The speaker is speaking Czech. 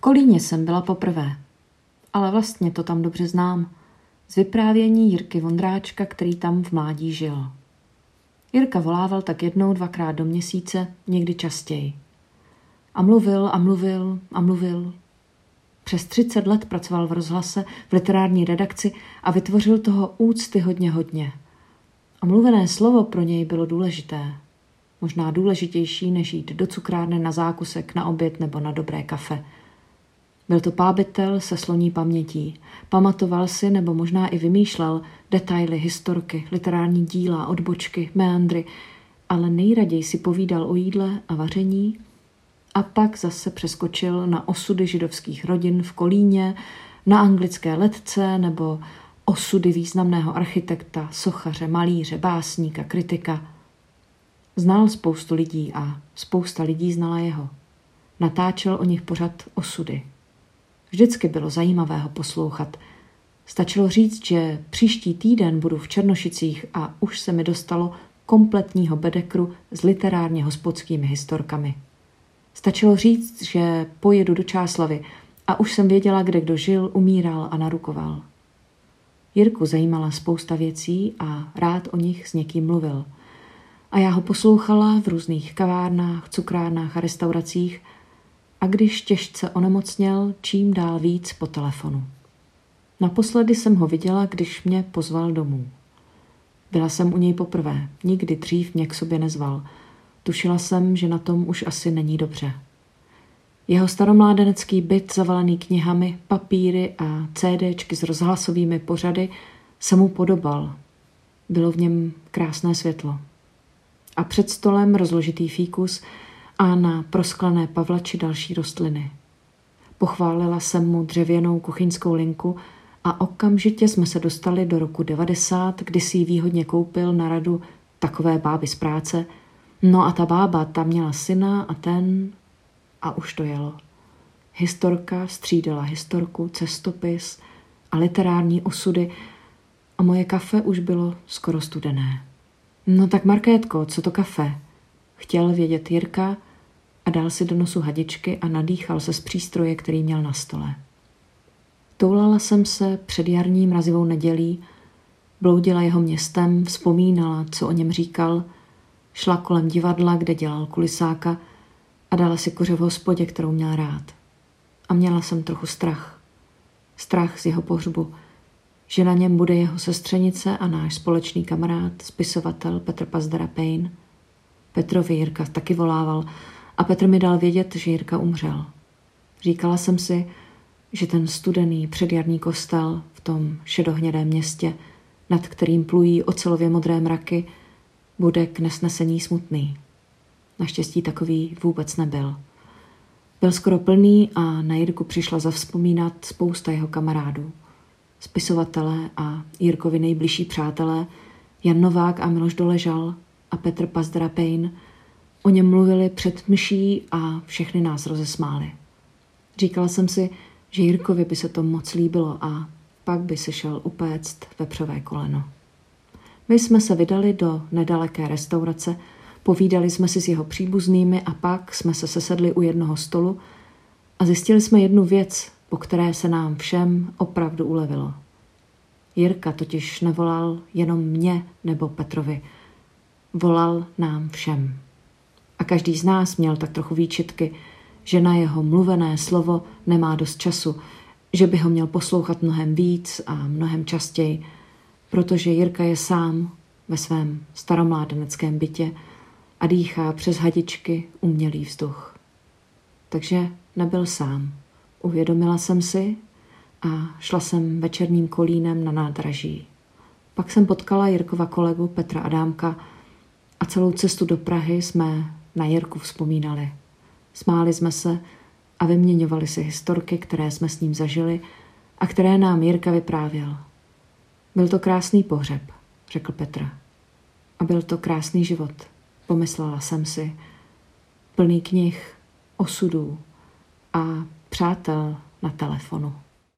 Kolíně jsem byla poprvé, ale vlastně to tam dobře znám. Z vyprávění Jirky Vondráčka, který tam v mládí žil. Jirka volával tak jednou, dvakrát do měsíce, někdy častěji. A mluvil a mluvil a mluvil. Přes 30 let pracoval v rozhlase, v literární redakci a vytvořil toho úcty hodně hodně. A mluvené slovo pro něj bylo důležité. Možná důležitější, než jít do cukrárny na zákusek, na oběd nebo na dobré kafe. Byl to pábitel se sloní pamětí. Pamatoval si nebo možná i vymýšlel detaily, historky, literární díla, odbočky, meandry, ale nejraději si povídal o jídle a vaření a pak zase přeskočil na osudy židovských rodin v Kolíně, na anglické letce nebo osudy významného architekta, sochaře, malíře, básníka, kritika. Znal spoustu lidí a spousta lidí znala jeho. Natáčel o nich pořad osudy. Vždycky bylo zajímavé ho poslouchat. Stačilo říct, že příští týden budu v Černošicích a už se mi dostalo kompletního bedekru s literárně hospodskými historkami. Stačilo říct, že pojedu do Čáslavy a už jsem věděla, kde kdo žil, umíral a narukoval. Jirku zajímala spousta věcí a rád o nich s někým mluvil. A já ho poslouchala v různých kavárnách, cukrárnách a restauracích a když těžce onemocněl, čím dál víc po telefonu. Naposledy jsem ho viděla, když mě pozval domů. Byla jsem u něj poprvé, nikdy dřív mě k sobě nezval – Tušila jsem, že na tom už asi není dobře. Jeho staromládenecký byt zavalený knihami, papíry a CDčky s rozhlasovými pořady se mu podobal. Bylo v něm krásné světlo. A před stolem rozložitý fíkus a na prosklené pavlači další rostliny. Pochválila jsem mu dřevěnou kuchyňskou linku a okamžitě jsme se dostali do roku 90, kdy si ji výhodně koupil na radu takové báby z práce – No a ta bába, ta měla syna a ten a už to jelo. Historka střídala historku, cestopis a literární osudy a moje kafe už bylo skoro studené. No tak Markétko, co to kafe? Chtěl vědět Jirka a dal si do nosu hadičky a nadýchal se z přístroje, který měl na stole. Toulala jsem se před jarní mrazivou nedělí, bloudila jeho městem, vzpomínala, co o něm říkal – Šla kolem divadla, kde dělal kulisáka a dala si kuře v hospodě, kterou měl rád. A měla jsem trochu strach. Strach z jeho pohřbu, že na něm bude jeho sestřenice a náš společný kamarád, spisovatel Petr Pazdara Payne. Petrovi Jirka taky volával a Petr mi dal vědět, že Jirka umřel. Říkala jsem si, že ten studený předjarní kostel v tom šedohnědém městě, nad kterým plují ocelově modré mraky, bude k nesnesení smutný. Naštěstí takový vůbec nebyl. Byl skoro plný a na Jirku přišla zavzpomínat spousta jeho kamarádů. Spisovatelé a Jirkovi nejbližší přátelé, Jan Novák a Miloš Doležal a Petr Pazdra Payne, o něm mluvili před myší a všechny nás rozesmáli. Říkala jsem si, že Jirkovi by se to moc líbilo a pak by se šel upéct vepřové koleno. My jsme se vydali do nedaleké restaurace, povídali jsme si s jeho příbuznými a pak jsme se sesedli u jednoho stolu a zjistili jsme jednu věc, po které se nám všem opravdu ulevilo. Jirka totiž nevolal jenom mě nebo Petrovi, volal nám všem. A každý z nás měl tak trochu výčitky, že na jeho mluvené slovo nemá dost času, že by ho měl poslouchat mnohem víc a mnohem častěji, protože Jirka je sám ve svém staromládeneckém bytě a dýchá přes hadičky umělý vzduch. Takže nebyl sám. Uvědomila jsem si a šla jsem večerním kolínem na nádraží. Pak jsem potkala Jirkova kolegu Petra Adámka a celou cestu do Prahy jsme na Jirku vzpomínali. Smáli jsme se a vyměňovali si historky, které jsme s ním zažili a které nám Jirka vyprávěl. Byl to krásný pohřeb, řekl Petr. A byl to krásný život, pomyslela jsem si. Plný knih, osudů a přátel na telefonu.